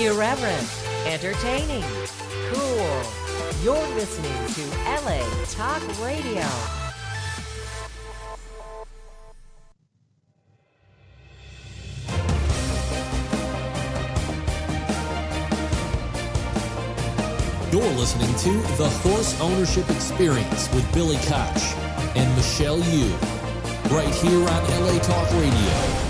Irreverent, entertaining, cool. You're listening to LA Talk Radio. You're listening to The Horse Ownership Experience with Billy Koch and Michelle Yu, right here on LA Talk Radio.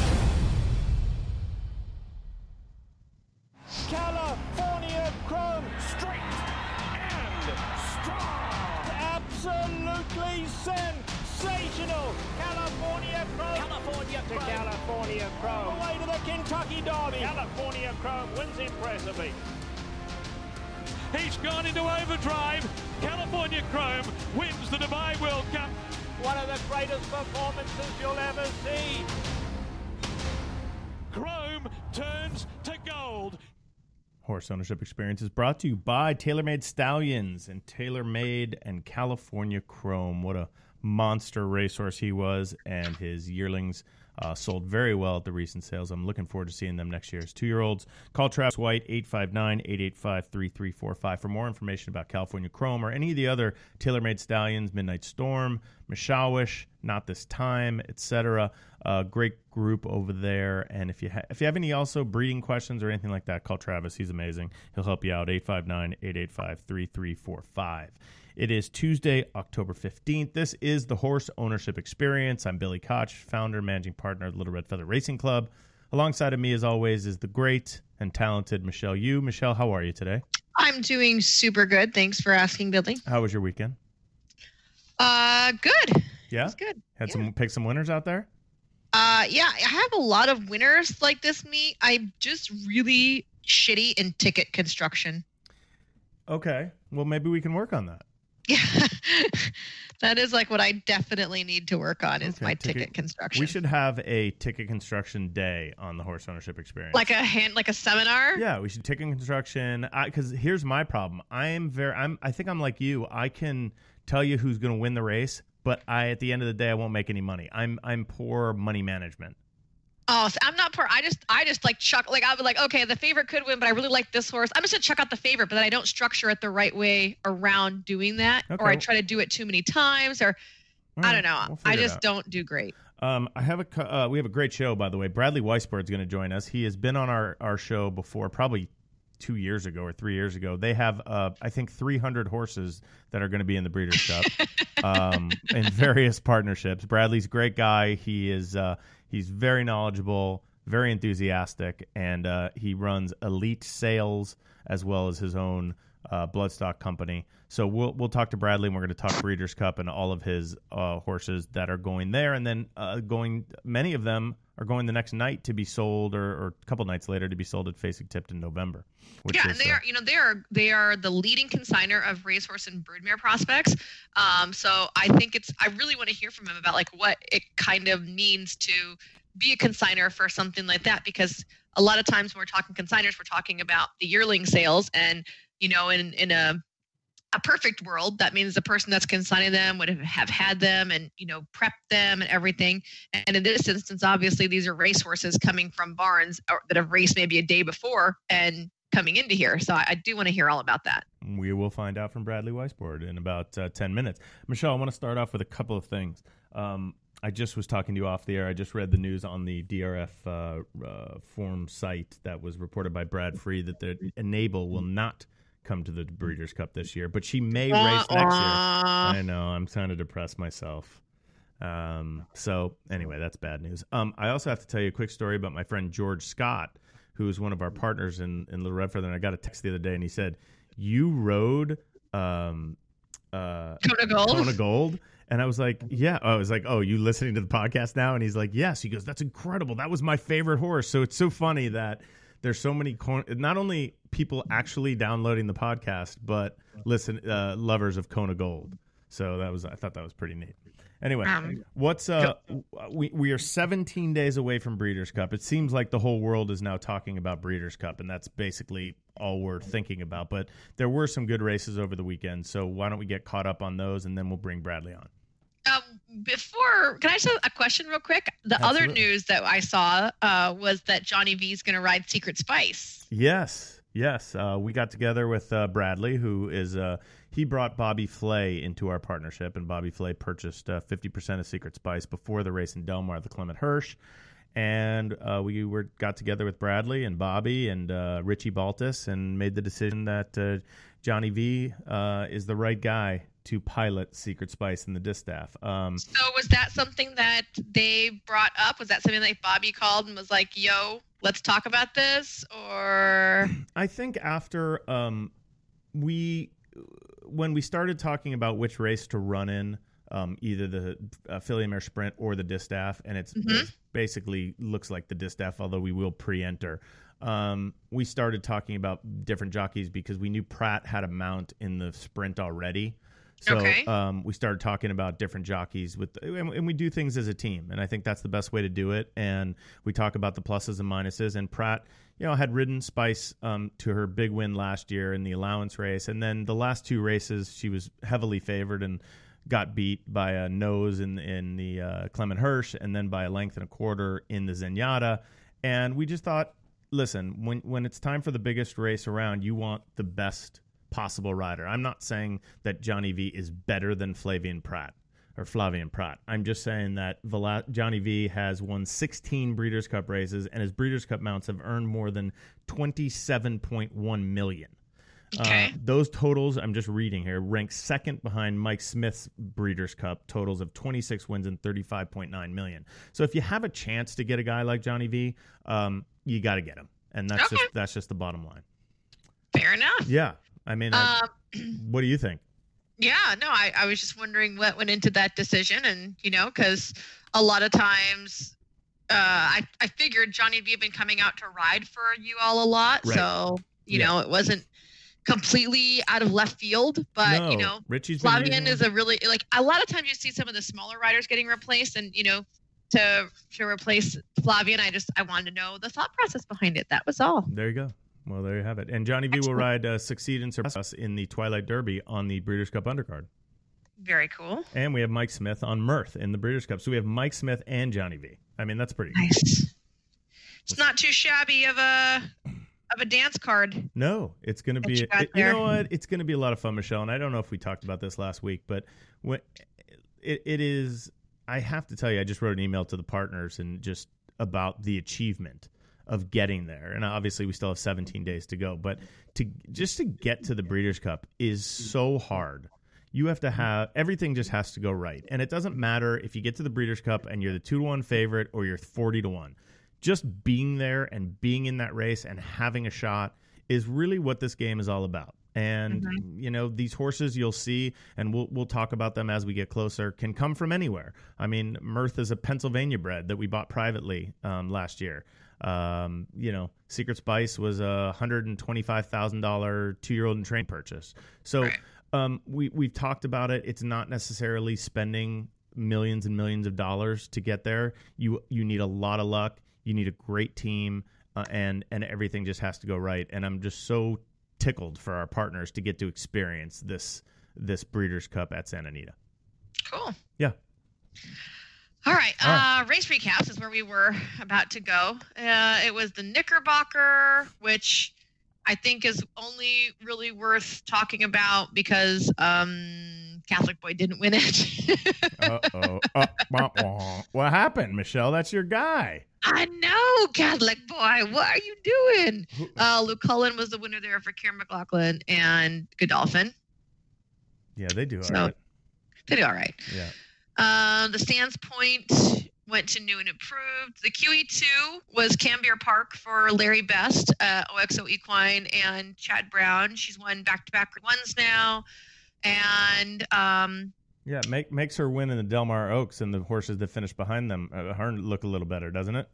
Experience is brought to you by TaylorMade Stallions and TaylorMade and California Chrome. What a monster racehorse he was, and his yearlings uh, sold very well at the recent sales. I'm looking forward to seeing them next year as two year olds. Call Travis White 859 885 3345 for more information about California Chrome or any of the other TaylorMade Stallions, Midnight Storm, Mshawish, Not This Time, etc. Uh, great group over there. And if you ha- if you have any also breeding questions or anything like that, call Travis. He's amazing. He'll help you out. 859 885 3345. It is Tuesday, October 15th. This is the Horse Ownership Experience. I'm Billy Koch, founder, managing partner of Little Red Feather Racing Club. Alongside of me, as always, is the great and talented Michelle Yu. Michelle, how are you today? I'm doing super good. Thanks for asking, Billy. How was your weekend? Uh, good. Yeah, It's good. had Yeah. some pick some winners out there. Uh, yeah, I have a lot of winners like this meet. I'm just really shitty in ticket construction. Okay, well maybe we can work on that. Yeah, that is like what I definitely need to work on is Okay, my ticket- ticket, construction. We should have a ticket construction day on the Horse Ownership Experience. like a hand, like a seminar. Yeah, we should ticket construction. Because here's my problem. I am very. I'm. I think I'm like you. I can tell you who's going to win the race, but I at the end of the day I won't make any money. I'm. I'm poor money management. Oh, so I'm not poor. I just, I just like chuck. Like I'll be like, okay, the favorite could win, but I really like this horse. I'm just gonna chuck out the favorite, but then I don't structure it the right way around doing that, Okay. or I try to do it too many times, or I don't know. We'll I just don't do great. Um, I have a. Uh, we have a great show by the way. Bradley Weisbord is going to join us. He has been on our our show before, probably two years ago or three years ago. They have, uh, I think, 300 horses that are going to be in the Breeders' Cup um, in various partnerships. Bradley's a great guy. He is. Uh, he's very knowledgeable, very enthusiastic, and uh, he runs Elite Sales as well as his own uh, bloodstock company. So we'll we'll talk to Bradley, and we're going to talk Breeders' Cup and all of his uh, horses that are going there, and then uh, going. Many of them are going the next night to be sold, or, or a couple nights later to be sold at Fasig-Tipton in November. Which yeah, is, and they uh, are, you know, they are they are the leading consigner of racehorse and broodmare prospects. Um, so I think it's I really want to hear from him about like what it kind of means to be a consigner for something like that because a lot of times when we're talking consigners, we're talking about the yearling sales, and you know, in in a a perfect world, that means the person that's consigning them would have, have had them and you know prepped them and everything. And in this instance, obviously, these are racehorses coming from barns that have raced maybe a day before and coming into here. So I, I do want to hear all about that. We will find out from Bradley Weisbord in about uh, 10 minutes. Michelle, I want to start off with a couple of things. Um, I just was talking to you off the air. I just read the news on the DRF uh, uh, forum site that was reported by Brad Free that the Enable will not come to the Breeders' Cup this year, but she may race next year. I know. I'm kind of depressed myself. Um, so anyway, that's bad news. Um, I also have to tell you a quick story about my friend George Scott, who is one of our partners in, in Little Red Feather. And I got a text the other day, and he said, "You rode um, uh, Kona Gold. Kona Gold." And I was like, "Yeah." I was like, "Oh, you listening to the podcast now?" And he's like, "Yes." He goes, "That's incredible. That was my favorite horse." So it's so funny that there's so many not only people actually downloading the podcast, but listen uh, lovers of Kona Gold. So that was I thought that was pretty neat. Anyway, Um, what's uh we we are 17 days away from Breeders' Cup. It seems like the whole world is now talking about Breeders' Cup, and that's basically all we're thinking about. But there were some good races over the weekend, so why don't we get caught up on those, and then we'll bring Bradley on. Um, before, can I ask a question real quick? The other news that I saw uh, was that Johnny V is going to ride Secret Spice. Yes, Yes, uh, we got together with uh, Bradley, who is uh, he brought Bobby Flay into our partnership, and Bobby Flay purchased uh, fifty percent of Secret Spice before the race in Del Mar, the Clement Hirsch, and uh, we were got together with Bradley and Bobby and uh, Richie Baltas and made the decision that Johnny V is the right guy to pilot Secret Spice in the distaff. Um, so was that something that they brought up? Was that something that Bobby called and was like, "Yo, let's talk about this," or? I think after um, we, when we started talking about which race to run in. Um, either the uh, Filly Mare Sprint or the distaff, and it's, Mhm. it's basically looks like the distaff, although we will pre-enter. Um, we started talking about different jockeys because we knew Prat had a mount in the sprint already. So Okay. um, we started talking about different jockeys with, and, and we do things as a team, and I think that's the best way to do it. And we talk about the pluses and minuses. And Prat, you know, had ridden Spice um, to her big win last year in the allowance race, and then the last two races she was heavily favored and got beat by a nose in in the uh, Clement Hirsch, and then by a length and a quarter in the Zenyatta. And we just thought, listen, when when it's time for the biggest race around, you want the best possible rider. I'm not saying that Johnny V is better than Flavien Prat or Flavien Prat. I'm just saying that Johnny V has won 16 Breeders' Cup races, and his Breeders' Cup mounts have earned more than 27.1 million. Okay. Uh, those totals, I'm just reading here, rank second behind Mike Smith's Breeders' Cup totals of 26 wins and 35.9 million. So if you have a chance to get a guy like Johnny V, um, you got to get him, and that's Okay. just that's just the bottom line. Fair enough. Yeah, I mean, I- Um, what do you think? Yeah, no, I, I was just wondering what went into that decision, and you know, because a lot of times, uh, I I figured Johnny V had been coming out to ride for you all a lot, Right. so you Yeah. know, it wasn't completely out of left field. But no, you know, Richie's Flavien is a really like a lot of times you see some of the smaller riders getting replaced, and you know, to to replace Flavien, I just I wanted to know the thought process behind it. That was all. There you go. Well, there you have it. And Johnny V will ride uh, Succeed and Surpass us in the Twilight Derby on the Breeders' Cup undercard. Very cool. And we have Mike Smith on Mirth in the Breeders' Cup. So we have Mike Smith and Johnny V. I mean, that's pretty. Nice. It's not too shabby of a of a dance card. No, it's going to be. you it- you know what? It's going to be a lot of fun, Michelle. And I don't know if we talked about this last week, but when it, it is, I have to tell you, I just wrote an email to the partners and just about the achievement of getting there. And obviously, we still have 17 days to go, but to just to get to the Breeders' Cup is so hard. You have to have everything just has to go right, and it doesn't matter if you get to the Breeders' Cup and you're the two to one favorite or you're 40 to one just being there and being in that race and having a shot is really what this game is all about. And you know these horses you'll see, and we'll we'll talk about them as we get closer. Can come from anywhere. I mean, Mirth is a Pennsylvania bred that we bought privately um, last year. Um, you know, Secret Spice was a hundred and twenty five thousand dollar two year old and train purchase. So Right. um, we we've talked about it. It's not necessarily spending millions and millions of dollars to get there. You you need a lot of luck. You need a great team, uh, and and everything just has to go right. And I'm just so tickled for our partners to get to experience this this Breeders' Cup at Santa Anita. Cool. Yeah. All right. All right. Uh, race recaps is where we were about to go. Uh, it was the Knickerbocker, which I think is only really worth talking about because um, Catholic Boy didn't win it. Uh-oh. Uh, wah, wah. What happened, Michelle? That's your guy. I know, Catholic Boy. What are you doing? Uh, Lucullan was the winner there for Kiaran McLaughlin and Godolphin. Yeah, they do all So- right. They do all right. Yeah. Um, the Sands Point went to new and improved. The QE2 was Cambier Parc for Larry Best, uh, OXO Equine, and Chad Brown. She's won back to back ones now. And um, Yeah, make, makes her win in the Delmar Oaks and the horses that finish behind them uh, her look a little better, doesn't it?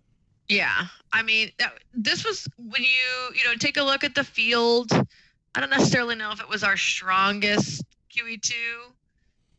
yeah, I mean, that, this was when you, you know, take a look at the field. I don't necessarily know if it was our strongest QE2.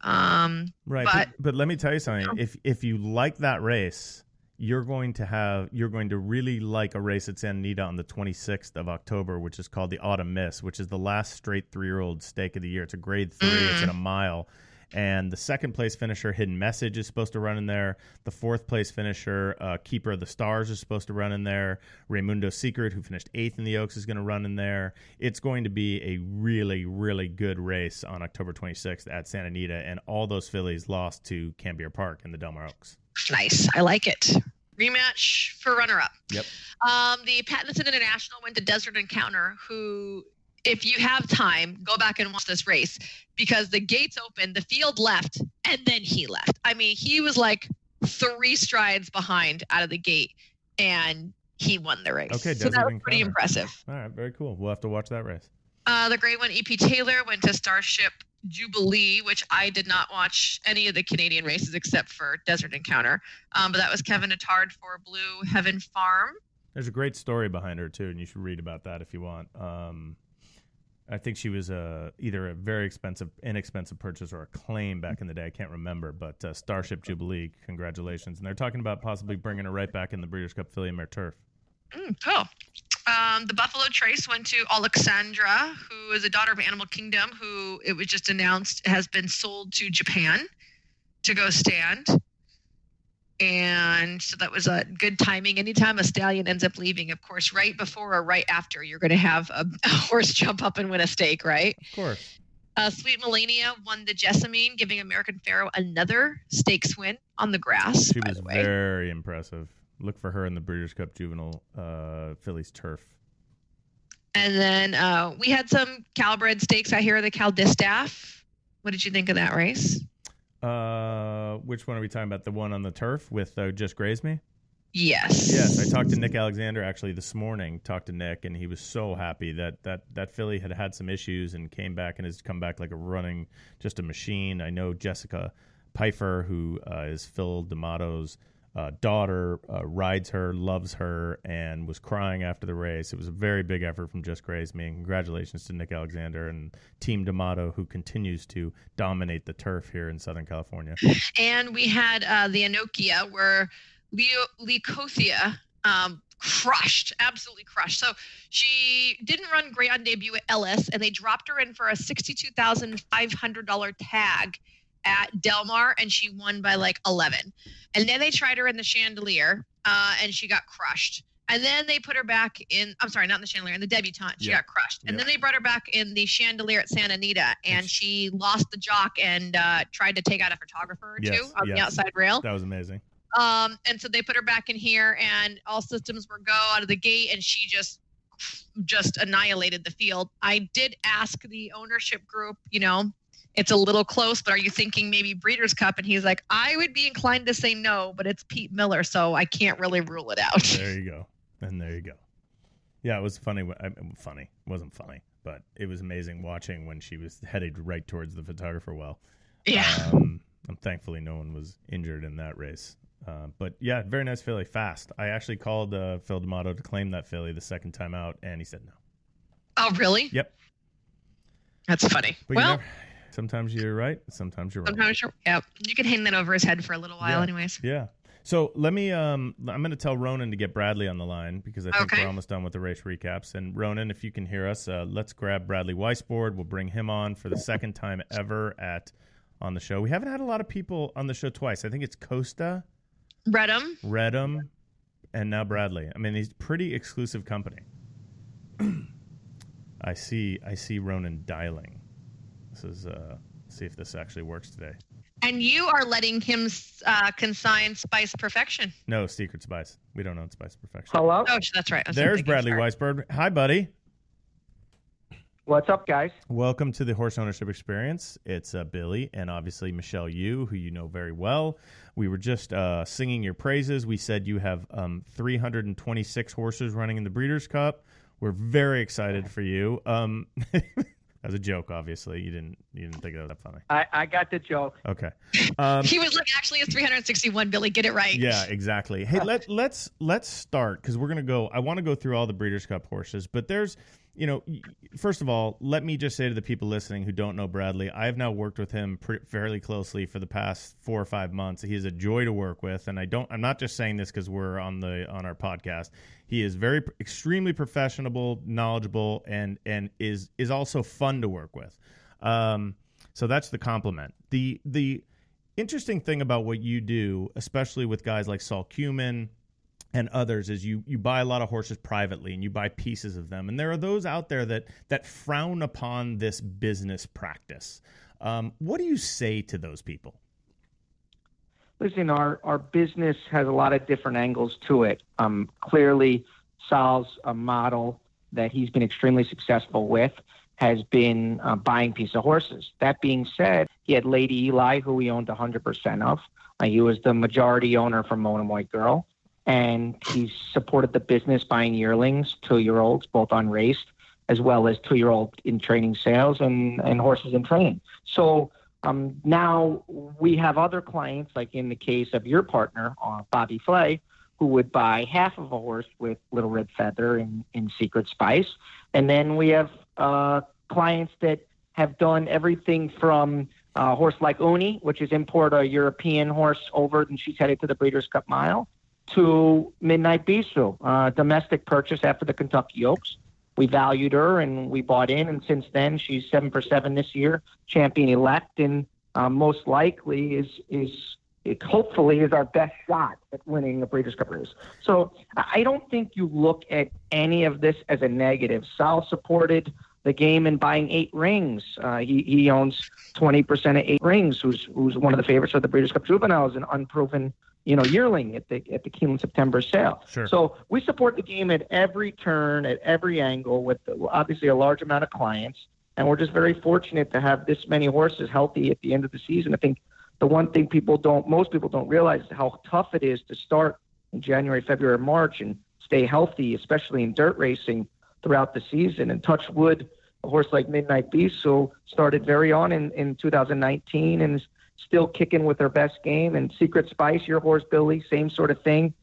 Um, Right. But- But, but let me tell you something. If if you like that race, you're going to have you're going to really like a race at San Anita on the 26th of October, which is called the Autumn Miss, which is the last straight three year old stake of the year. It's a grade three. It's in a mile. And the second place finisher, Hidden Message, is supposed to run in there. The fourth place finisher, uh, Keeper of the Stars, is supposed to run in there. Raymundo Secret, who finished eighth in the Oaks, is going to run in there. It's going to be a really, really good race on October 26th at Santa Anita. And all those fillies lost to Cambier Parc in the Del Mar Oaks. Nice. I like it. Rematch for runner up. Yep. Um, the Pattison International went to Desert Encounter, who, if you have time, go back and watch this race because the gates opened, the field left, and then he left. I mean, he was like three strides behind out of the gate, and he won the race. Okay, so that was pretty impressive. All right, very cool. We'll have to watch that race. Uh, the great one, EP Taylor, went to Starship Jubilee, which I did not watch any of the Canadian races except for Desert Encounter. Um, but that was Kevin Attard for Blue Heaven Farm. There's a great story behind her too, and you should read about that if you want. Um, I think she was a either a very expensive, inexpensive purchase or a claim back in the day. I can't remember, but uh, Starship Jubilee, congratulations! And they're talking about possibly bringing her right back in the Breeders' Cup and Mare Turf. Mm, cool. Um, the Buffalo Trace went to Alexandra, who is a daughter of Animal Kingdom, who it was just announced has been sold to Japan to go stand. And so that was a good timing. Anytime a stallion ends up leaving, of course, right before or right after, you're going to have a, a horse jump up and win a stake, right? Of course. Uh, Sweet Melania won the Jessamine, giving American Pharoah another stakes win on the grass. She was very impressive. Look for her in the Breeders' Cup Juvenile uh, Fillies Turf. And then uh, we had some Calbred stakes out here, the Cal Distaff. What did you think of that race? Uh, which one are we talking about? The one on the turf with uh, Just Grazed Me? Yes. Yes, I talked to Nick Alexander actually this morning. Talked to Nick, and he was so happy that that that Philly had had some issues and came back and has come back like a running, just a machine. I know Jessica Pfeiffer, who uh, is Phil D'Amato's uh, daughter, uh, rides her, loves her, and was crying after the race. It was a very big effort from Just Grazed Me. And congratulations to Nick Alexander and Team D'Amato, who continues to dominate the turf here in Southern California. And we had uh, the Anoakia where Leo Leucothea um, crushed, absolutely crushed. So she didn't run great on debut at Ellis, and they dropped her in for a sixty-two thousand five hundred dollar tag at Del Mar, and she won by like eleven. And then they tried her in the Chandelier, uh, and she got crushed. And then they put her back in. I'm sorry, not in the Chandelier, in the Debutante. She got crushed. And then they brought her back in the Chandelier at Santa Anita, and she lost the jock and uh, tried to take out a photographer or Yes, two on the outside rail. That was amazing. Um, and so they put her back in here, and all systems were go out of the gate, and she just just annihilated the field. I did ask the ownership group, you know, it's a little close, but are you thinking maybe Breeders' Cup? And he's like, I would be inclined to say no, but it's Pete Miller, so I can't really rule it out. There you go. And there you go. Yeah, it was funny. I funny. It wasn't funny, but it was amazing watching when she was headed right towards the photographer well. yeah. Um, and thankfully, no one was injured in that race. Uh, but yeah, very nice filly, fast. I actually called uh, Phil D'Amato to claim that filly the second time out, and he said no. Oh, really? Yep. That's funny. But you well, never, sometimes you're right, sometimes you're wrong. sometimes you're, yeah, you can hang that over his head for a little while, Yeah. anyways. Yeah. So let me. Um, I'm going to tell Ronan to get Bradley on the line because I think Okay. we're almost done with the race recaps. And Ronan, if you can hear us, uh, let's grab Bradley Weisbord. We'll bring him on for the second time ever at on the show. We haven't had a lot of people on the show twice. I think it's Costa, Redham. Redham, and now Bradley. I mean, he's pretty exclusive company. I see. I see Ronan dialing. This is. Uh, see if this actually works today. And you are letting him uh, consign Spice Perfection. No, Secret Spice. We don't own Spice Perfection. Hello. Oh, that's right. There's Bradley sorry. Weisbord. Hi, buddy. What's up, guys? Welcome to the Horse Ownership Experience. It's uh, Billy and obviously Michelle Yu, who you know very well. We were just uh, singing your praises. We said you have um, 326 horses running in the Breeders' Cup. We're very excited for you. Um, as a joke, obviously, you didn't you didn't think of that funny. I, I got the joke. Okay. Um, He was like, actually, it's 361. Billy, get it right. Yeah, exactly. Hey, let let's let's start because we're gonna go. I want to go through all the Breeders' Cup horses, but there's, you know, first of all, let me just say to the people listening who don't know Bradley, I have now worked with him pre- fairly closely for the past four or five months. He is a joy to work with, and I don't. I'm not just saying this because we're on the on our podcast. He is very extremely professional, knowledgeable, and and is is also fun to work with. Um, So that's the compliment. The the interesting thing about what you do, especially with guys like Sol Kumin and others, is you you buy a lot of horses privately and you buy pieces of them. And there are those out there that that frown upon this business practice. Um, what do you say to those people? Listen, our, our business has a lot of different angles to it. Um, clearly, Sal's a model that he's been extremely successful with has been uh, buying piece of horses. That being said, he had Lady Eli, who he owned 100% of. Uh, he was the majority owner for White Girl, and he supported the business buying yearlings, two-year-olds, both unraced, as well as two-year-old in training sales and, and horses in training. So um, now we have other clients, like in the case of your partner, uh, Bobby Flay, who would buy half of a horse with Little Red Feather in, in Secret Spice. And then we have uh, clients that have done everything from a horse like Uni, which is import a European horse over, and she's headed to the Breeders' Cup Mile, to Midnight Bisou, uh, domestic purchase after the Kentucky Oaks. We valued her and we bought in, and since then she's seven for seven this year, champion elect, and uh, most likely is is it hopefully is our best shot at winning the Breeders' Cup race. So I don't think you look at any of this as a negative. Sal supported the game in buying eight rings. Uh, he, he owns 20% of eight rings, who's, who's one of the favorites of the Breeders' Cup Juveniles, an unproven you know, yearling at the at the Keeneland September sale. Sure. So we support the game at every turn, at every angle, with obviously a large amount of clients, and we're just very fortunate to have this many horses healthy at the end of the season. I think the one thing people don't, most people don't realize is how tough it is to start in January, February, March and stay healthy, especially in dirt racing throughout the season. And touch wood, a horse like Midnight Bisou started very on in, in 2019 and is still kicking with their best game. And Secret Spice, your horse, Billy, same sort of thing.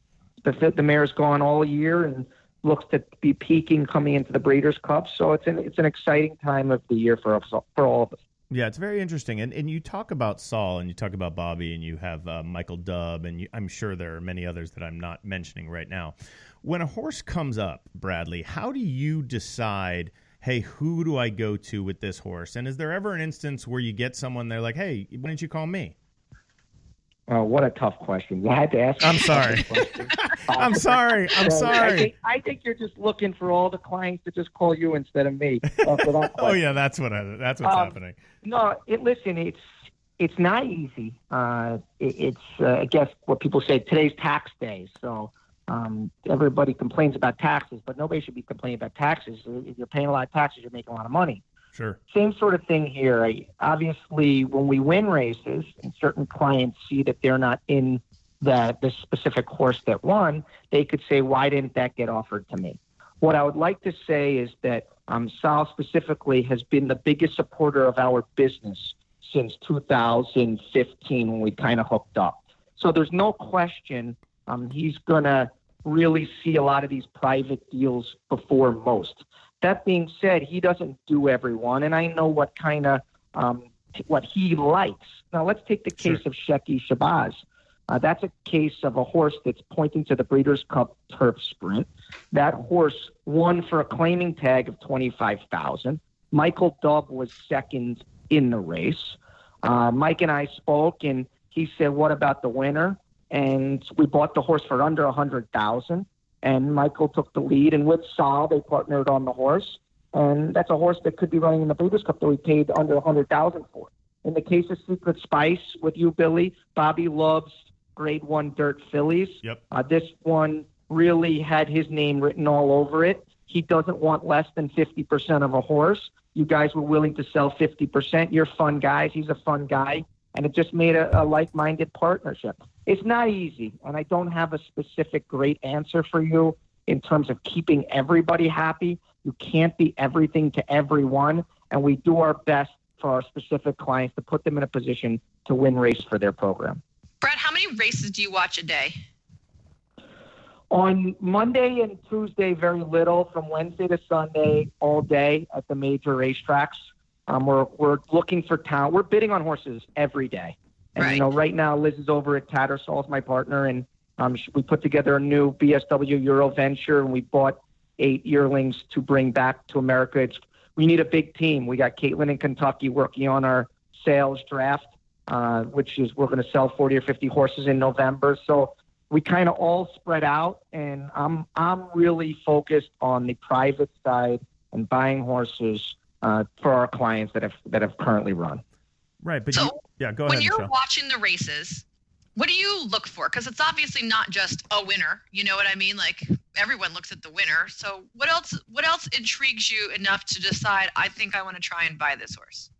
The, the mare's gone all year and looks to be peaking coming into the Breeders' Cup. So it's an, it's an exciting time of the year for us, for all of us. Yeah, it's very interesting. And and you talk about Sol and you talk about Bobby and you have uh, Michael Dubb and you, I'm sure there are many others that I'm not mentioning right now. When a horse comes up, Bradley, how do you decide? Hey, who do I go to with this horse? And is there ever an instance where you get someone they're like, "Hey, why didn't you call me?" Oh, what a tough question. You had to ask. I'm sorry. I'm sorry. I'm So sorry. I think, I think you're just looking for all the clients to just call you instead of me. uh, oh yeah, that's what I, that's what's Um, happening. No, it, listen, it's it's not easy. Uh, it, it's uh, I guess what people say today's tax day, so um, everybody complains about taxes, but nobody should be complaining about taxes. If you're paying a lot of taxes, you're making a lot of money. Sure. Same sort of thing here. I, obviously, when we win races, and certain clients see that they're not in the the specific horse that won, they could say, "Why didn't that get offered to me?" What I would like to say is that um, Sal specifically has been the biggest supporter of our business since 2015 when we kind of hooked up. So there's no question um, he's going to really see a lot of these private deals before most. That being said, he doesn't do everyone, and I know what kind of um, what he likes. Now let's take the case of Shekky Shebaz. Uh, that's a case of a horse that's pointing to the Breeders' Cup Turf Sprint. That horse won for a claiming tag of twenty-five thousand. Michael Dubb was second in the race. Uh, Mike and I spoke, and he said, "What about the winner?" And we bought the horse for under a hundred thousand. And Michael took the lead, and with Sol, they partnered on the horse. And that's a horse that could be running in the Breeders' Cup that we paid under a hundred thousand for. In the case of Secret Spice with you, Billy, Bobby loves Grade One Dirt fillies. Yep. Uh, this one really had his name written all over it. He doesn't want less than 50% of a horse. You guys were willing to sell 50%. You're fun guys. He's a fun guy. And it just made a, a like minded partnership. It's not easy. And I don't have a specific great answer for you in terms of keeping everybody happy. You can't be everything to everyone. And we do our best for our specific clients to put them in a position to win race for their program. Brad, how many races do you watch a day? On Monday and Tuesday, very little. From Wednesday to Sunday, all day at the major racetracks. Um, we're we're looking for talent. We're bidding on horses every day. And Right. you know, right now Liz is over at Tattersall's, my partner, and um, we put together a new BSW Euro venture, and we bought eight yearlings to bring back to America. It's we need a big team. We got Caitlin in Kentucky working on our sales draft, uh, which is we're going to sell 40 or 50 horses in November. So we kind of all spread out, and I'm I'm really focused on the private side and buying horses uh, for our clients that have that have currently run. Right, but So, you, yeah, go when ahead. When you're Michelle. watching the races, what do you look for? Because it's obviously not just a winner. You know what I mean? Like everyone looks at the winner. So what else? What else intrigues you enough to decide? I think I want to try and buy this horse.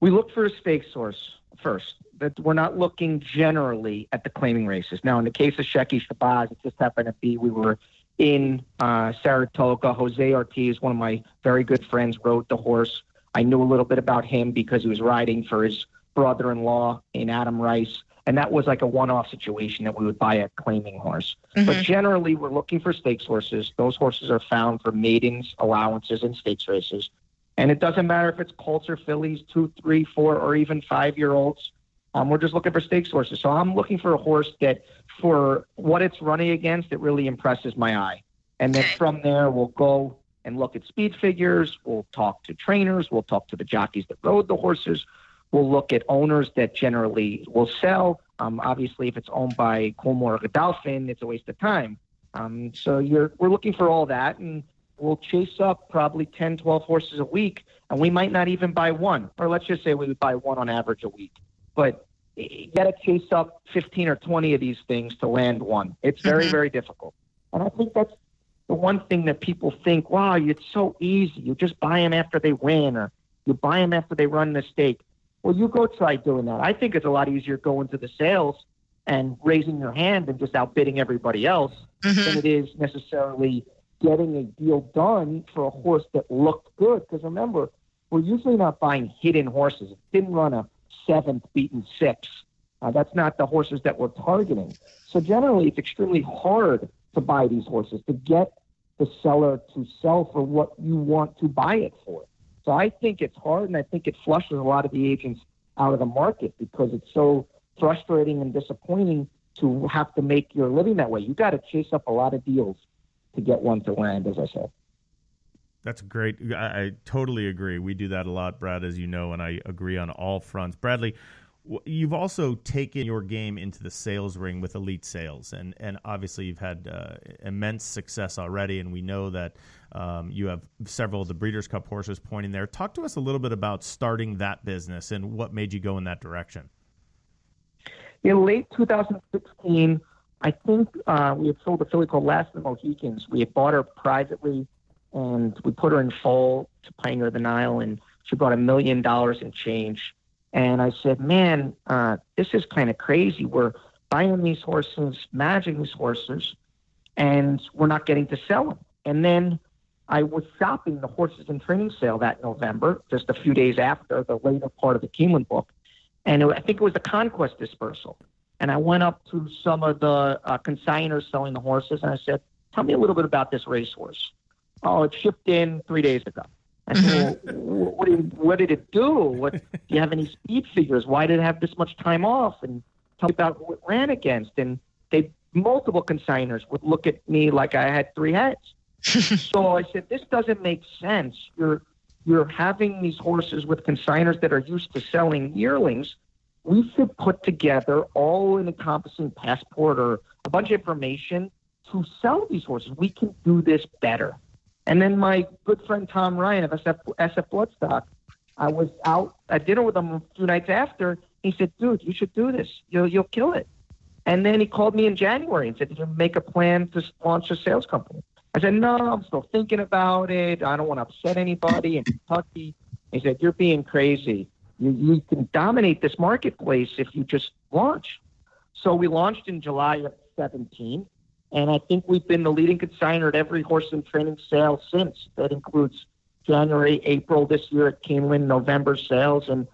we look for a stakes source first. That we're not looking generally at the claiming races. Now, in the case of Shekky Shebaz, it just happened to be we were in uh, Saratoga. Jose Ortiz, one of my very good friends, rode the horse. I knew a little bit about him because he was riding for his brother-in-law in Adam Rice, and that was like a one-off situation that we would buy a claiming horse. But generally, we're looking for stakes horses. Those horses are found for maidens, allowances, and stakes races. And it doesn't matter if it's colts or fillies, two, three, four, or even five year olds. Um, we're just looking for stakes horses. So I'm looking for a horse that, for what it's running against, it really impresses my eye. And then from there, we'll go and look at speed figures. We'll talk to trainers. We'll talk to the jockeys that rode the horses. We'll look at owners that generally will sell. Um, obviously, if it's owned by Coolmore or Godolphin, it's a waste of time. Um, so you're, we're looking for all that, and we'll chase up probably 10, 12 horses a week, and we might not even buy one. Or let's just say we would buy one on average a week. But you got to chase up 15 or 20 of these things to land one. It's very, Mhm. very difficult. And I think that's the one thing that people think, wow, it's so easy. You just buy them after they win, or you buy them after they run the stake. Well, you go try doing that. I think it's a lot easier going to the sales and raising your hand and just outbidding everybody else Mhm. than it is necessarily getting a deal done for a horse that looked good. Because remember, we're usually not buying hidden horses. It didn't run a seventh beaten six. Uh, that's not the horses that we're targeting. So generally, it's extremely hard to buy these horses to get the seller to sell for what you want to buy it for. So I think it's hard, and I think it flushes a lot of the agents out of the market because it's so frustrating and disappointing to have to make your living that way. You got to chase up a lot of deals to get one to land, as I said. That's great. I, I totally agree. We do that a lot, Brad, as you know, and I agree on all fronts. Bradley, you've also taken your game into the sales ring with Elite Sales, and and obviously you've had uh, immense success already, and we know that um, you have several of the Breeders' Cup horses pointing there. Talk to us a little bit about starting that business and what made you go in that direction. In late 2016, I think uh, we had sold a filly called Last of the Mohicans. We had bought her privately, and we put her in foal to Pioneerof the Nile, and she brought a million dollars in change. And I said, man, uh, this is kind of crazy. We're buying these horses, managing these horses, and we're not getting to sell them. And then I was shopping the horses and training sale that November, just a few days after the later part of the Keeneland book and it, I think it was the Conquest dispersal. And I went up to some of the uh, consigners selling the horses, and I said, "Tell me a little bit about this racehorse." Oh, it shipped in three days ago. I said, mm-hmm. well, what, did, what did it do? What do you have any speed figures? Why did it have this much time off? And tell me about who it ran against. And they multiple consigners would look at me like I had three heads. so I said, this doesn't make sense. You're you're having these horses with consigners that are used to selling yearlings. We should put together all an encompassing passport or a bunch of information to sell these horses. We can do this better. And then my good friend Tom Ryan of SF, SF Bloodstock, I was out at dinner with him a few nights after. He said, "Dude, you should do this. You'll you'll kill it." And then he called me in January and said, "Did you make a plan to launch a sales company?" I said, "No, I'm still thinking about it. I don't want to upset anybody in Kentucky." He said, "You're being crazy. You you can dominate this marketplace if you just launch." So we launched in July of 17, and I think we've been the leading consigner at every horse and training sale since. That includes January, April this year at Keeneland, November sales, and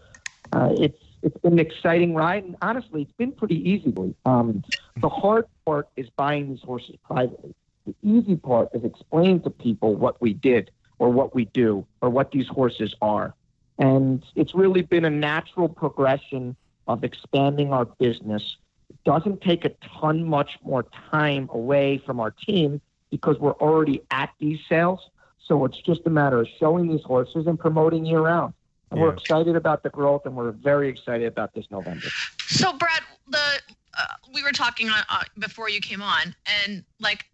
uh, it's it's been an exciting ride. And honestly, it's been pretty easy. Um, the hard part is buying these horses privately. The easy part is explaining to people what we did or what we do or what these horses are. And it's really been a natural progression of expanding our business. It doesn't take a ton much more time away from our team because we're already at these sales. So it's just a matter of showing these horses and promoting year round. And We're excited about the growth, and we're very excited about this November. So, Brad, the uh, we were talking on, uh, before you came on, and like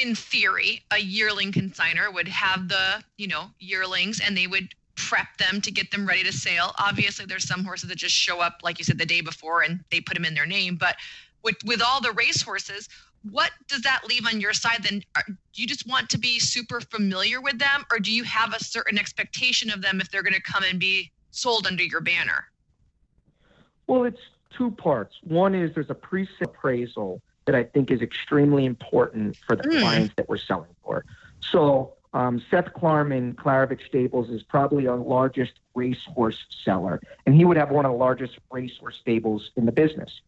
in theory, a yearling consigner would have the you know yearlings, and they would prep them to get them ready to sail. Obviously, there's some horses that just show up, like you said, the day before, and they put them in their name. But with with all the race horses, what does that leave on your side? Then, Are, do you just want to be super familiar with them, or do you have a certain expectation of them if they're going to come and be sold under your banner? Well, it's two parts. One is there's a pre-sale appraisal that I think is extremely important for the Mm. clients that we're selling for. So um, Seth Klarman, Klaravich Stables, is probably our largest racehorse seller, and he would have one of the largest racehorse stables in the business.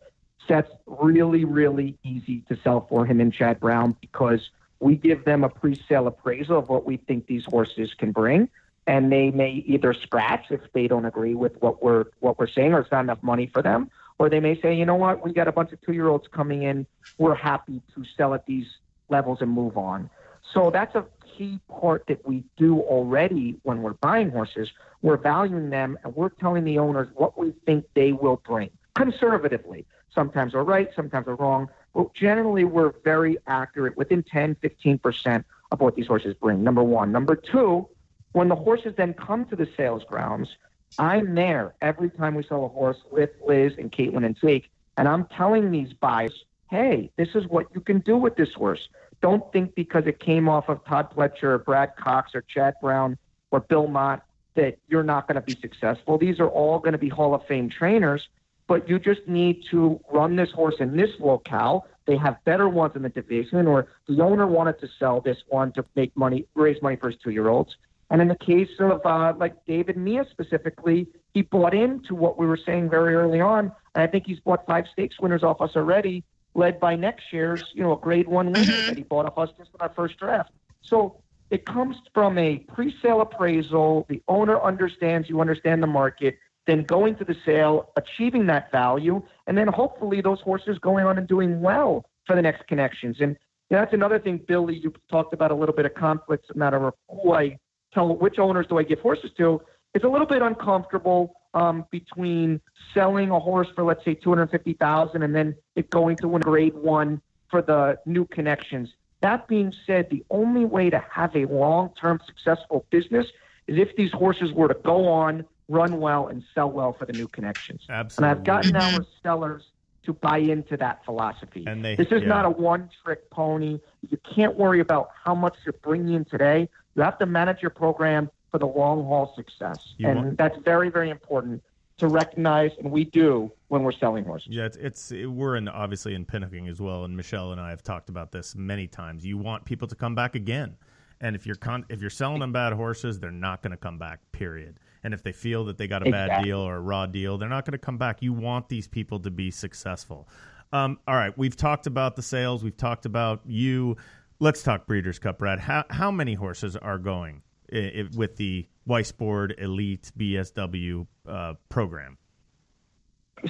Seth's really, really easy to sell for him and Chad Brown because we give them a pre-sale appraisal of what we think these horses can bring, and they may either scratch if they don't agree with what we're what we're saying or it's not enough money for them, or they may say, you know what, we got a bunch of two-year-olds coming in, we're happy to sell at these levels and move on. So that's a key part that we do already when we're buying horses. We're valuing them and we're telling the owners what we think they will bring conservatively. Sometimes we're right, sometimes we're wrong, but generally we're very accurate within 10, 15% of what these horses bring. Number one. Number two, when the horses then come to the sales grounds, I'm there every time we sell a horse with Liz and Caitlin and Zeke, and I'm telling these buyers, hey, this is what you can do with this horse. Don't think because it came off of Todd Pletcher or Brad Cox or Chad Brown or Bill Mott that you're not going to be successful. These are all going to be Hall of Fame trainers, but you just need to run this horse in this locale. They have better ones in the division, or the owner wanted to sell this one to make money, raise money for his two year olds. And in the case of uh, like David Mia specifically, he bought into what we were saying very early on, and I think he's bought five stakes winners off us already, led by next year's, you know, a Grade One winner mm-hmm. that he bought off us just in our first draft. So it comes from a pre-sale appraisal. The owner understands you understand the market. Then going to the sale, achieving that value, and then hopefully those horses going on and doing well for the next connections. And you know, that's another thing, Billy. You talked about a little bit of conflicts, no matter of who I tell which owners do I give horses to. It's a little bit uncomfortable um, between selling a horse for let's say two hundred fifty thousand and then it going to win grade one for the new connections. That being said, the only way to have a long-term successful business is if these horses were to go on, run well, and sell well for the new connections. Absolutely. And I've gotten our sellers to buy into that philosophy. And they- this is yeah. not a one-trick pony. You can't worry about how much you're bringing in today. You have to manage your program for the long haul success, You and want- that's very, very important to recognize, and we do when we're selling horses. Yeah, it's, it's it, we're in obviously in pinhooking as well, and Michelle and I have talked about this many times. You want people to come back again, and if you're con- if you're selling them bad horses, they're not going to come back. Period. And if they feel that they got a bad deal or a raw deal, they're not going to come back. You want these people to be successful. Um, all right, we've talked about the sales. We've talked about you. Let's talk Breeders' Cup, Brad. How how many horses are going i i with the Weisbord Elite BSW uh, program?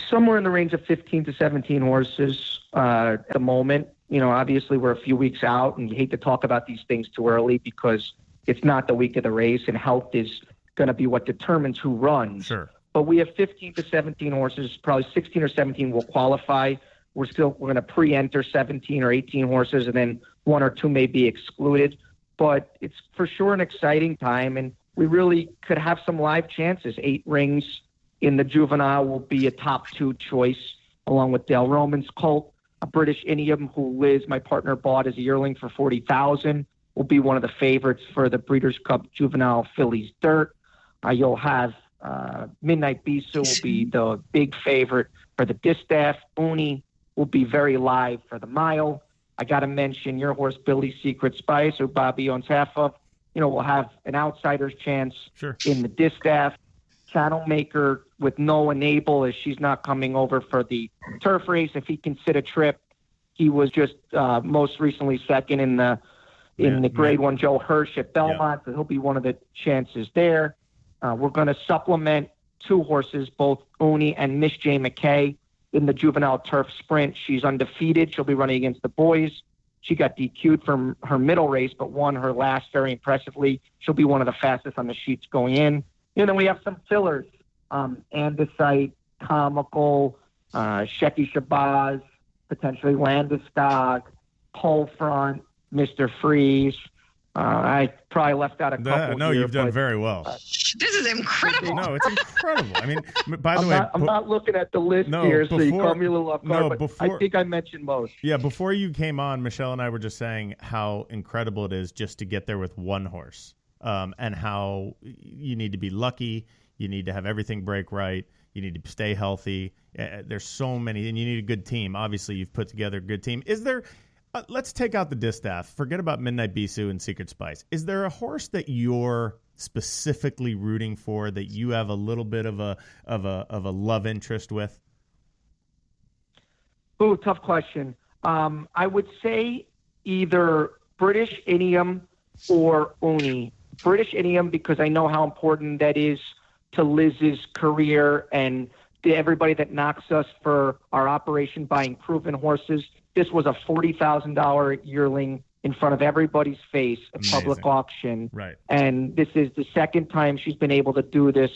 somewhere in the range of 15 to 17 horses uh, at the moment. You know, obviously we're a few weeks out, and you hate to talk about these things too early because it's not the week of the race, and health is going to be what determines who runs. Sure. But we have 15 to 17 horses. Probably 16 or 17 will qualify. We're still we're going to pre-enter 17 or 18 horses, and then one or two may be excluded. But it's for sure an exciting time, and we really could have some live chances. Eight rings in the juvenile will be a top two choice, along with Dale Romans' colt. A British Idiom who Liz, my partner, bought as a yearling for forty thousand will be one of the favorites for the Breeders' Cup Juvenile Fillies Dirt. Uh, you'll have uh, Midnight Bisou will be the big favorite for the distaff. Uni will be very live for the mile. I got to mention your horse, Billy Secret Spice, who Bobby owns half of. You know, will have an outsider's chance Sure. in the distaff. Channel maker with no enable as she's not coming over for the turf race. If he can sit a trip, he was just uh, most recently second in the in Yeah, the Grade yeah. One Joe Hirsch at Belmont, so he'll be one of the chances there. Uh, we're going to supplement two horses, both Uni and Miss J McKay, in the juvenile turf sprint. She's undefeated. She'll be running against the boys. She got DQ'd from her middle race, but won her last very impressively. She'll be one of the fastest on the sheets going in. And then we have some fillers, um, andesite, comical, uh, Shekky Shebaz, potentially Landeskog, Pole Front, Mr. Freeze. Uh, I probably left out a couple. That- no, here, you've done but very well. This is incredible. No, it's incredible. I mean, by the I'm, way, not, I'm bu- not looking at the list No, here, so you before- caught me a little off guard. no, but before- I think I mentioned most. Yeah, before you came on, Michelle and I were just saying how incredible it is just to get there with one horse, um, and how you need to be lucky. You need to have everything break right. You need to stay healthy. Uh, there's so many, and you need a good team. Obviously, you've put together a good team. Is there? Uh, let's take out the distaff. Forget about Midnight Bisou and Secret Spice. Is there a horse that you're specifically rooting for that you have a little bit of a of a of a love interest with? Oh, tough question. Um, I would say either British Idiom or Uni. British Idiom because I know how important that is to Liz's career and to everybody that knocks us for our operation buying proven horses. This was a forty thousand dollar yearling in front of everybody's face at public auction. Right. And this is the second time she's been able to do this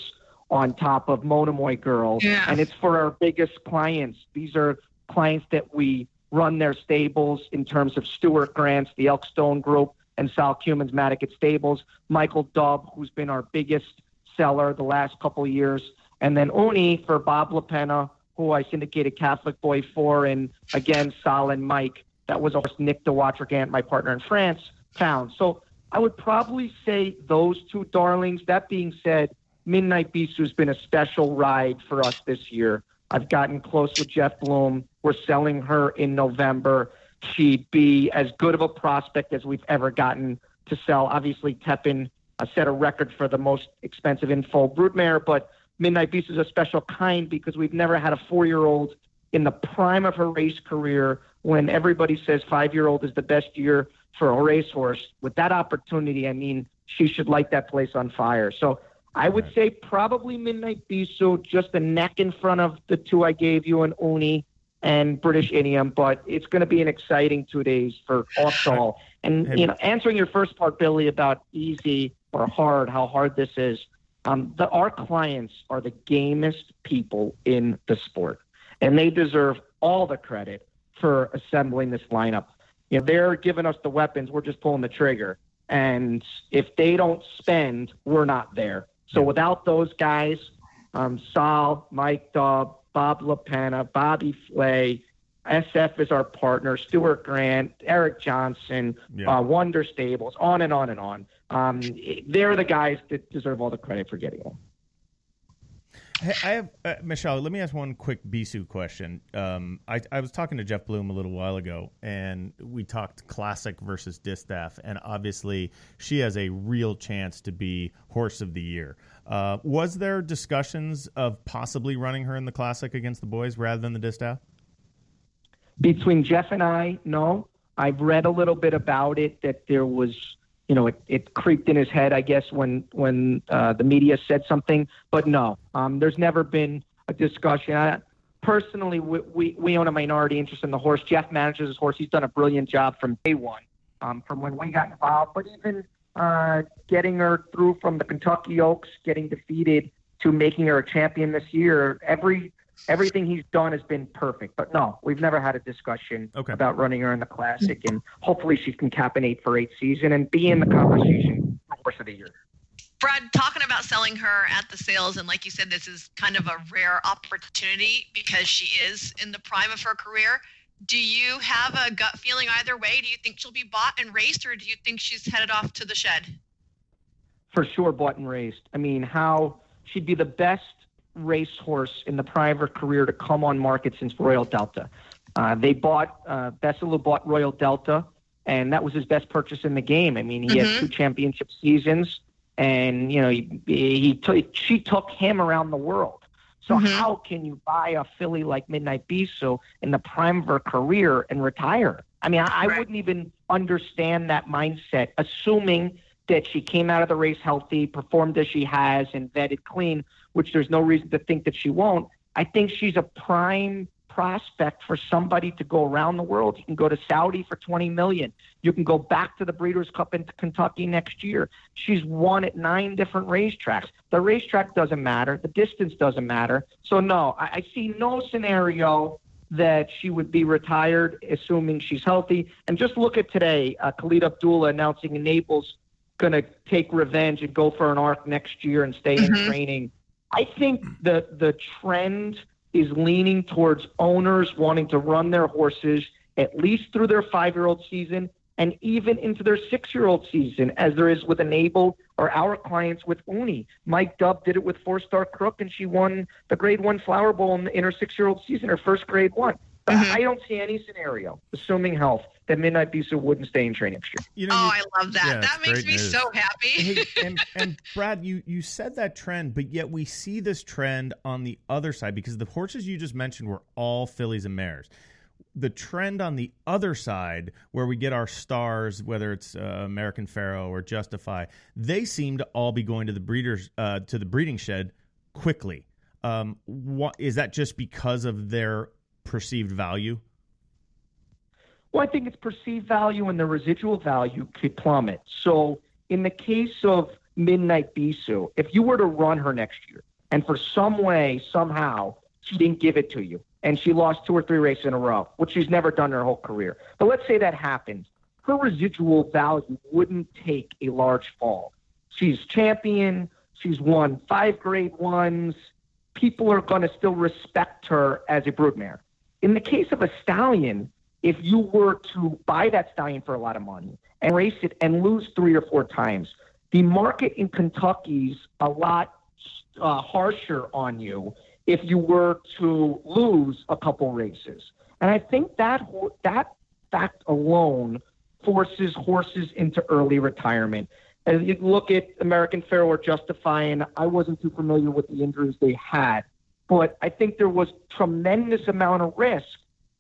on top of Monomoy Girl. Yeah. And it's for our biggest clients. These are clients that we run their stables in terms of Stuart Grant's, the Elkstone Group, and Sol Kumin's Madaket Stables. Michael Dubb, who's been our biggest seller the last couple of years. And then Uni for Bob LaPenta, who I syndicated Catholic Boy for. And again, Sol and Mike. That was a horse Nick de Watrigant, my partner in France, found. So I would probably say those two darlings. That being said, Midnight Bisou has been a special ride for us this year. I've gotten close with Jeff Bloom. We're selling her in November. She'd be as good of a prospect as we've ever gotten to sell. Obviously, Tepin uh, set a record for the most expensive in foal broodmare, but Midnight Bisou is a special kind because we've never had a four-year-old in the prime of her race career when everybody says five-year-old is the best year for a racehorse. With that opportunity, I mean, she should light that place on fire. So I would say probably Midnight Bisou, just a neck in front of the two I gave you, and Uni and British Idiom. But it's going to be an exciting two days for us all. And you know, answering your first part, Billy, about easy or hard, how hard this is. Um, the, our clients are the gamest people in the sport, and they deserve all the credit for assembling this lineup. You know, they're giving us the weapons. We're just pulling the trigger. And if they don't spend, we're not there. So without those guys, um, Sol, Mike Dubb, Bob LaPenta, Bobby Flay, SF is our partner, Stuart Grant, Eric Johnson, Yeah. uh, Wonder Stables, on and on and on. Um, they're the guys that deserve all the credit for getting them. Hey, I have uh, Michelle. Let me ask one quick Bisou question. Um, I, I was talking to Jeff Bloom a little while ago, and we talked classic versus distaff, and obviously she has a real chance to be horse of the year. Uh, was there discussions of possibly running her in the classic against the boys rather than the distaff? Between Jeff and I, no. I've read a little bit about it that there was, you know, it, it creeped in his head, I guess, when when uh, the media said something. But no, um, there's never been a discussion. I, personally, we, we we own a minority interest in the horse. Jeff manages his horse. He's done a brilliant job from day one, um, from when we got involved. But even uh, getting her through from the Kentucky Oaks, getting defeated to making her a champion this year, every everything he's done has been perfect. But no, we've never had a discussion Okay. about running her in the classic, and hopefully she can cap an eight for eight season and be in the conversation for horse of the year. Brad, talking about selling her at the sales, and like you said, this is kind of a rare opportunity because she is in the prime of her career. Do you have a gut feeling either way? Do you think she'll be bought and raced, or do you think she's headed off to the shed? for sure bought and raised. I mean, how she'd be the best racehorse in the prime of her career to come on market since Royal Delta. Uh, they bought uh, Besilu bought Royal Delta, and that was his best purchase in the game. I mean, he had two championship seasons, and you know he, he took she took him around the world. So how can you buy a filly like Midnight Bisou in the prime of her career and retire? I mean, I, I wouldn't even understand that mindset, assuming that she came out of the race healthy, performed as she has, and vetted clean, which there's no reason to think that she won't. I think she's a prime prospect for somebody to go around the world. You can go to Saudi for 20 million. You can go back to the Breeders' Cup in Kentucky next year. She's won at nine different racetracks. The racetrack doesn't matter. The distance doesn't matter. So no, I, I see no scenario that she would be retired, assuming she's healthy. And just look at today, uh, Khalid Abdullah announcing Enable's going to take revenge and go for an arc next year and stay Mhm. in training. I think the the trend is leaning towards owners wanting to run their horses at least through their five year old season and even into their six year old season, as there is with Enable or our clients with Uni. Mike Dubb did it with Fourstar Crook, and she won the Grade One Flower Bowl in, in her six year old season, her first Grade One. But Mhm. I don't see any scenario, assuming health, that Midnight Bisou wouldn't stay in training next year. You know, Oh, you- I love that. yeah, that makes me news. so happy. hey, and, and Brad, you you said that trend, but yet we see this trend on the other side because the horses you just mentioned were all fillies and mares. The trend on the other side, where we get our stars, whether it's uh, American Pharoah or Justify, they seem to all be going to the breeders uh, to the breeding shed quickly. Um, what is that? Just because of their perceived value? Well, I think it's perceived value and the residual value could plummet. So, in the case of Midnight Bisou, if you were to run her next year and for some way, somehow, she didn't give it to you and she lost two or three races in a row, which she's never done in her whole career. But let's say that happened. Her residual value wouldn't take a large fall. She's champion. She's won five grade ones. People are going to still respect her as a broodmare. In the case of a stallion, if you were to buy that stallion for a lot of money and race it and lose three or four times, the market in Kentucky's a lot uh, harsher on you if you were to lose a couple races. And I think that that fact alone forces horses into early retirement. As you look at American Pharoah or Justify, and I wasn't too familiar with the injuries they had, but I think there was tremendous amount of risk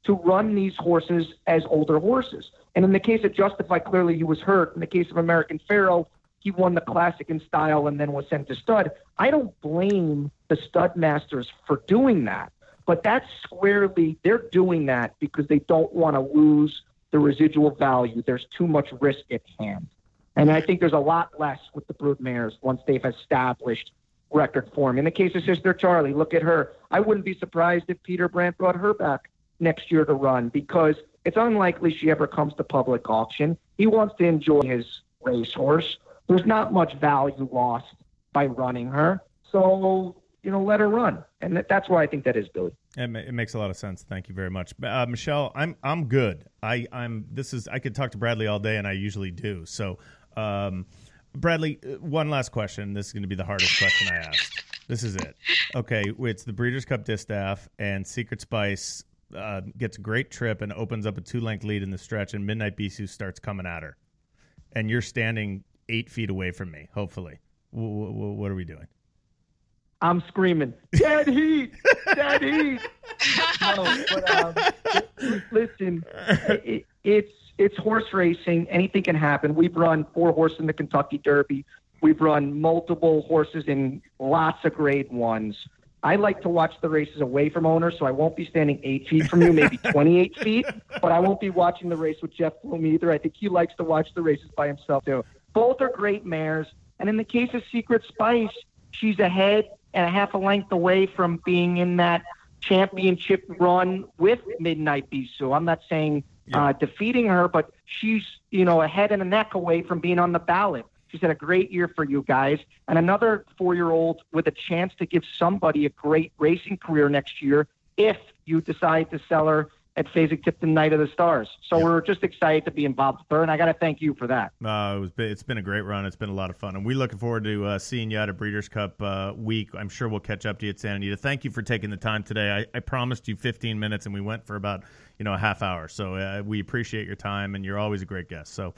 to run these horses as older horses. And in the case of Justify, clearly he was hurt. In the case of American Pharoah, he won the classic in style and then was sent to stud. I don't blame the stud masters for doing that, but that's squarely, they're doing that because they don't want to lose the residual value. There's too much risk at hand. And I think there's a lot less with the brood mares once they've established record form. In the case of Sister Charlie, look at her. I wouldn't be surprised if Peter Brant brought her back next year to run because it's unlikely she ever comes to public auction. He wants to enjoy his racehorse. There's not much value lost by running her. So, you know, let her run. And that, that's why I think that is Billy. It, ma- it makes a lot of sense. Thank you very much, uh, Michelle. I'm I'm good. I I'm this is I could talk to Bradley all day, and I usually do. So, um, Bradley, uh, one last question. This is going to be the hardest question I ask. This is it. Okay, it's the Breeders' Cup Distaff, and Secret Spice uh, gets a great trip and opens up a two length lead in the stretch, and Midnight Bisou starts coming at her, and you're standing eight feet away from me. Hopefully, w- w- what are we doing? I'm screaming, dead heat, dead heat. No, but, um, listen, it, it's it's horse racing. Anything can happen. We've run four horses in the Kentucky Derby. We've run multiple horses in lots of grade ones. I like to watch the races away from owners, so I won't be standing eight feet from you, maybe 28 feet, but I won't be watching the race with Jeff Bloom either. I think he likes to watch the races by himself, too. Both are great mares. And in the case of Secret Spice, she's ahead and a half a length away from being in that championship run with Midnight Bisou. I'm not saying uh, defeating her, but she's, you know, a head and a neck away from being on the ballot. She's had a great year for you guys. And another four year old with a chance to give somebody a great racing career next year if you decide to sell her at Fasig-Tipton Night of the Stars. So we're just excited to be involved with her, and I got to thank you for that. Uh, it was, it's been a great run. It's been a lot of fun, and we're looking forward to uh, seeing you at a Breeders' Cup uh, week. I'm sure we'll catch up to you at Santa Anita. Thank you for taking the time today. I, I promised you 15 minutes, and we went for about you know a half hour. So uh, we appreciate your time, and you're always a great guest. So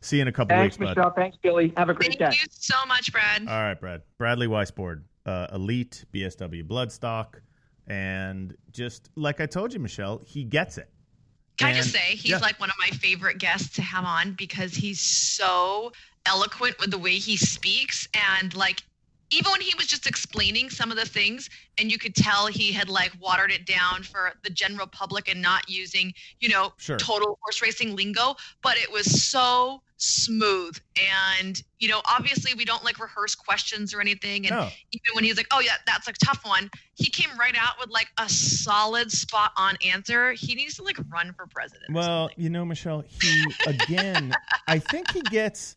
see you in a couple Thanks, weeks, bud. Michelle. Thanks, Billy. Have a great Thank day. Thank you so much, Brad. All right, Brad. Bradley Weisbord, uh, elite BSW bloodstock, and just like I told you, Michelle, he gets it. Can I just say he's yeah. like one of my favorite guests to have on because he's so eloquent with the way he speaks and like even when he was just explaining some of the things and you could tell he had like watered it down for the general public and not using you know Sure. total horse racing lingo but it was so smooth and you know obviously we don't like rehearse questions or anything and No. even when he's like oh yeah that's a tough one he came right out with like a solid spot on answer he needs to like run for president Well, you know, Michelle, he again, I think he gets,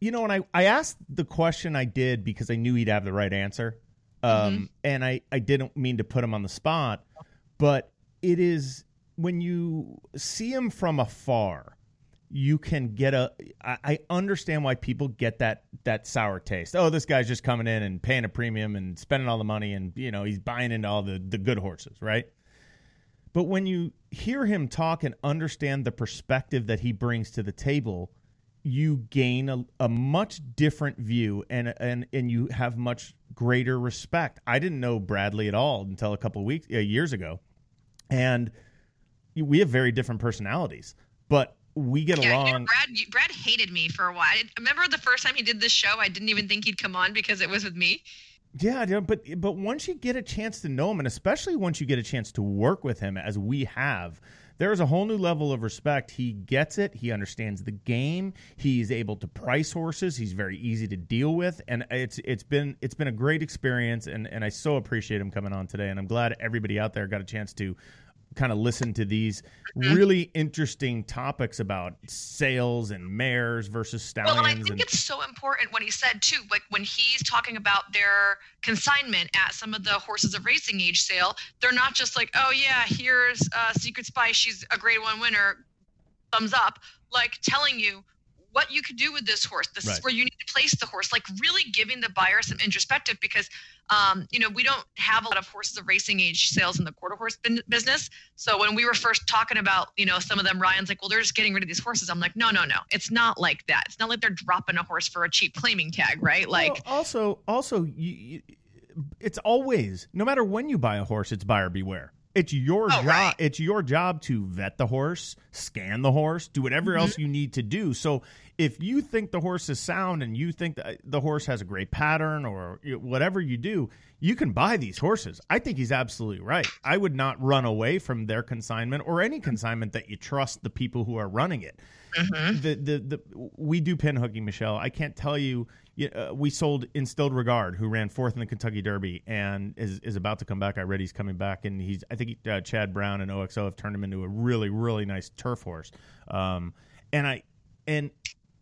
you know, and I, I asked the question I did because I knew he'd have the right answer. Um, Mm-hmm. And I, I didn't mean to put him on the spot, but it is when you see him from afar, you can get a. I, understand why people get that that sour taste. Oh, this guy's just coming in and paying a premium and spending all the money, and you know he's buying into all the the good horses, right? But when you hear him talk and understand the perspective that he brings to the table, you gain a, a much different view and and and you have much greater respect. I didn't know Bradley at all until a couple weeks uh, years ago, and we have very different personalities, but we get Yeah, you know, along. Brad, Brad hated me for a while. I remember the first time he did this show, I didn't even think he'd come on because it was with me. Yeah, yeah, but but once you get a chance to know him, and especially once you get a chance to work with him, as we have, there is a whole new level of respect. He gets it. He understands the game. He's able to price horses. He's very easy to deal with, and it's it's been it's been a great experience. And and I so appreciate him coming on today. And I'm glad everybody out there got a chance to kind of listen to these really interesting topics about sales and mares versus stallions. Well, and I think and, it's so important what he said too. Like when he's talking about their consignment at some of the horses of racing age sale, they're not just like, oh yeah, here's uh, Secret Spy, she's a Grade One winner, thumbs up. Like telling you what you could do with this horse. This Right. is where you need to place the horse. Like really giving the buyer some introspective because, um, you know, we don't have a lot of horses of racing age sales in the quarter horse bin- business. So when we were first talking about, you know, some of them, Ryan's like, well, they're just getting rid of these horses. I'm like, no, no, no. It's not like that. It's not like they're dropping a horse for a cheap claiming tag, right? Like, Well, also, also, you, you, it's always no matter when you buy a horse, it's buyer beware. It's your Oh, job. right. It's your job to vet the horse, scan the horse, do whatever Mm-hmm. else you need to do. So, if you think the horse is sound and you think that the horse has a great pattern or whatever you do, you can buy these horses. I think he's absolutely right. I would not run away from their consignment or any consignment that you trust the people who are running it the, the the we do pinhooking, Michelle. I can't tell you. you- Uh, we sold Instilled Regard, who ran fourth in the Kentucky Derby and is is about to come back. I read he's coming back, and he's I think uh, Chad Brown and OXO have turned him into a really really nice turf horse. Um, and I and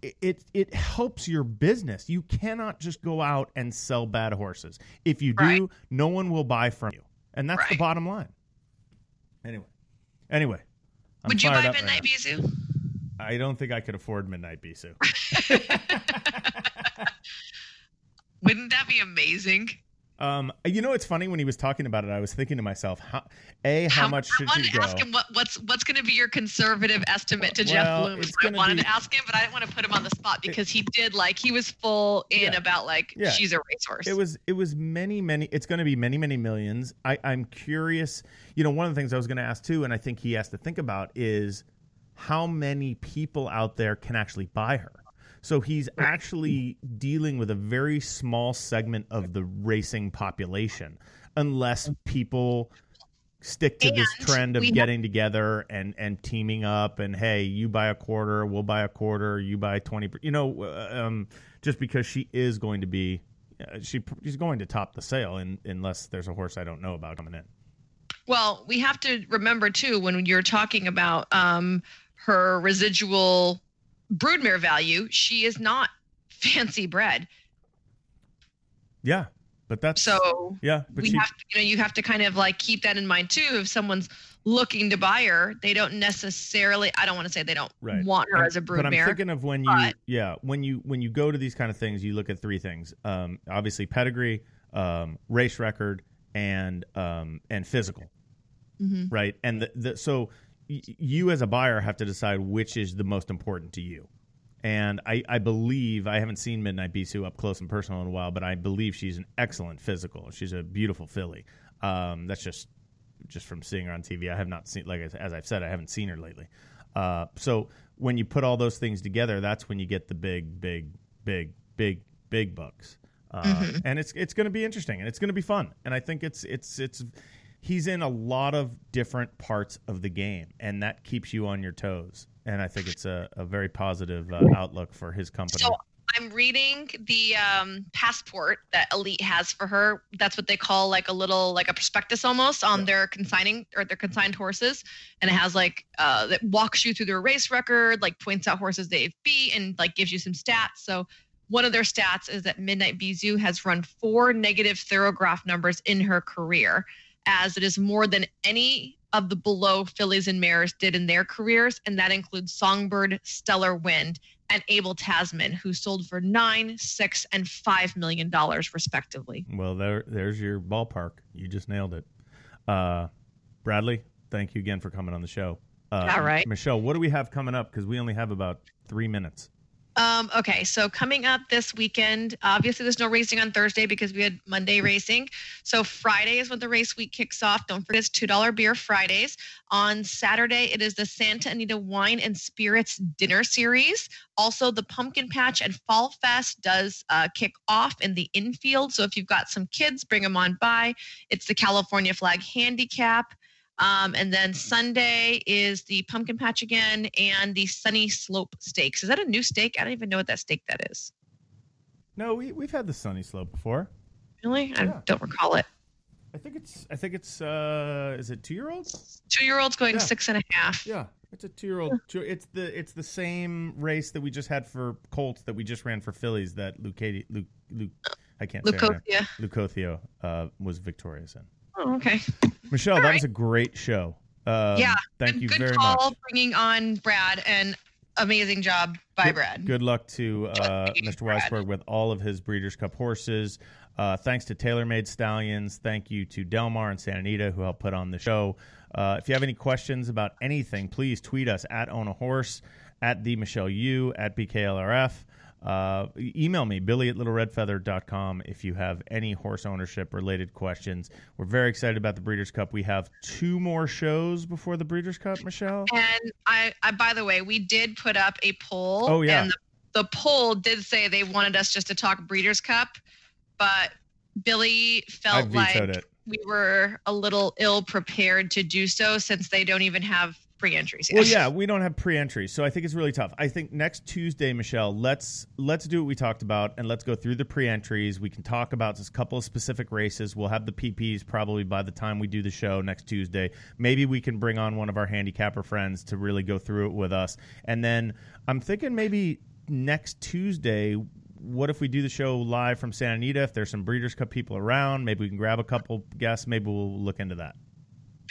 it- it helps your business. You cannot just go out and sell bad horses. If you do, Right. no one will buy from you, and that's the bottom line. Anyway, anyway. I'm would you buy right Midnight now. Bisou? I don't think I could afford Midnight Bisou. Wouldn't that be amazing? Um, you know, it's funny when he was talking about it. I was thinking to myself, how, a how, much I should wanted you to go? ask him what, what's what's going to be your conservative estimate to Well, Jeff Bloom. I wanted be- to ask him, but I didn't want to put him on the spot because he did like he was full in Yeah. about like Yeah. she's a racehorse. It was it was many many. It's going to be many many millions. I, I'm curious. You know, one of the things I was going to ask too, and I think he has to think about is how many people out there can actually buy her. So he's actually dealing with a very small segment of the racing population, unless people stick to this trend of we have- getting together and and teaming up and hey you buy a quarter we'll buy a quarter you buy 20 you know uh, um, just because she is going to be uh, she she's going to top the sale in, unless there's a horse I don't know about coming in. Well, we have to remember too when you're talking about um, her residual broodmare value, she is not fancy bred. yeah but that's So yeah but we she have to, you know you have to kind of like keep that in mind too. If someone's looking to buy her, they don't necessarily. I don't want to say they don't Right. want her as a broodmare. But I'm thinking of when you, but- yeah, when you when you go to these kind of things, you look at three things. Um, obviously, pedigree, um, race record, and um, and physical, Mm-hmm. right? And the, the so you as a buyer have to decide which is the most important to you. And I, I believe I haven't seen Midnight Bisou up close and personal in a while, but I believe she's an excellent physical. She's a beautiful filly. Um, that's just just from seeing her on TV. I have not seen, like as I've said, I haven't seen her lately. Uh, so when you put all those things together, that's when you get the big, big, big, big, big bucks. uh, Mm-hmm. and it's it's going to be interesting and it's going to be fun. And I think it's it's it's he's in a lot of different parts of the game, and that keeps you on your toes. And I think it's a, a very positive uh, outlook for his company. So I'm reading the um, passport that Elite has for her. That's what they call like a little like a prospectus almost on their consigning or their consigned horses, and it has like uh, that walks you through their race record, like points out horses they've beat, and like gives you some stats. So one of their stats is that Midnight Bisou has run four negative Thoro-Graph numbers in her career, as it is more than any of the below fillies and mares did in their careers, and that includes Songbird, Stellar Wind, and Abel Tasman, who sold for nine, six, and five million dollars respectively. Well, there, there's your ballpark. You just nailed it. Uh, Bradley, thank you again for coming on the show. Uh, All right. Michelle, what do we have coming up? Because we only have about three minutes. Um, okay, so coming up this weekend, obviously there's no racing on Thursday because we had Monday racing. So Friday is when the race week kicks off. Don't forget it's two dollar beer Fridays. On Saturday, it is the Santa Anita Wine and Spirits Dinner Series. Also, the Pumpkin Patch and Fall Fest does uh, kick off in the infield. So if you've got some kids, bring them on by. It's the California Flag Handicap. Um, and then Sunday is the pumpkin patch again and the Sunny Slope Stakes. Is that a new stake? I don't even know what that stake that is. No, we, we've had the Sunny Slope before. Really? I Yeah. don't recall it. I think it's. I think it's. Uh, is it two year olds? Two year olds going Yeah. six and a half. Yeah, it's a two year old. It's the it's the same race that we just had for Colts that we just ran for Fillies. That Lucati, Luke, Luke, I can't say name. Leucothea. Lucothio uh, was victorious in. Oh, okay. Michelle, All that right. was a great show. Um, yeah. thank you good very call much. bringing on Brad and amazing job by Good- Brad. Good luck to uh, Mr. Weisbord with all of his Breeders' Cup horses. Uh, thanks to TaylorMade Stallions. Thank you to Del Mar and Santa Anita who helped put on the show. Uh, if you have any questions about anything, please tweet us at Own a Horse, at the Michelle Yu, at BKLRF. Uh, email me, billy at littleredfeather.com if you have any horse ownership related questions. We're very excited about the Breeders' Cup. We have two more shows before the Breeders' Cup, Michelle. And I, I, by the way, we did put up a poll. Oh, yeah. And the, the poll did say they wanted us just to talk Breeders' Cup, but Billy felt like it. we were a little ill prepared to do so since they don't even have pre-entries. Well, yeah, we don't have pre-entries, so I think it's really tough. I think next Tuesday, Michelle, let's let's do what we talked about, and let's go through the pre-entries. We can talk about just a couple of specific races. We'll have the PPs probably by the time we do the show next Tuesday. Maybe we can bring on one of our handicapper friends to really go through it with us, and then I'm thinking maybe next Tuesday. What if we do the show live from Santa Anita? If there's some Breeders' Cup people around, maybe we can grab a couple guests. Maybe we'll look into that.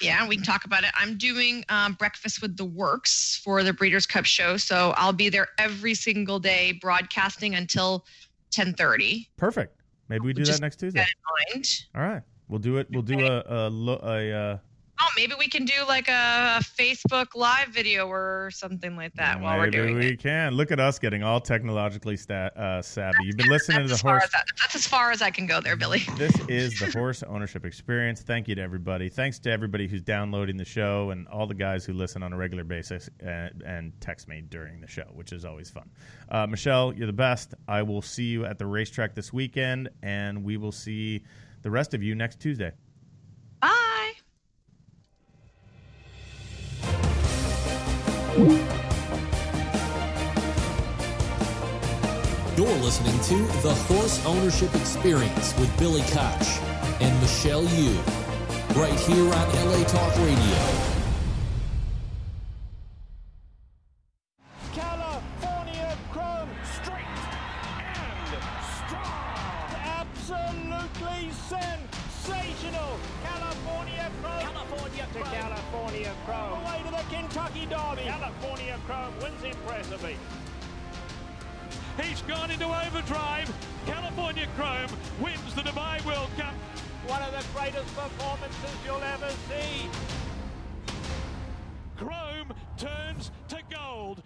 Yeah, we can talk about it. I'm doing um, breakfast with the works for the Breeders' Cup show, so I'll be there every single day broadcasting until 10:30. Perfect. Maybe we do Just that next Tuesday. That in mind. All right, we'll do it. We'll do a a, lo- a uh, Oh, maybe we can do like a Facebook live video or something like that while we're maybe doing we it. can. Look at us getting all technologically sta- uh, savvy. You've been listening to the horse. as I, that's as far as I can go there, Billy. This is the horse ownership experience. Thank you to everybody. Thanks to everybody who's downloading the show and all the guys who listen on a regular basis and, and text me during the show, which is always fun. Uh, Michelle, you're the best. I will see you at the racetrack this weekend, and we will see the rest of you next Tuesday. You're listening to The Horse Ownership Experience with Billy Koch and Michelle Yu, right here on LA Talk Radio. gone into overdrive. California Chrome wins the Dubai World Cup. One of the greatest performances you'll ever see. Chrome turns to gold.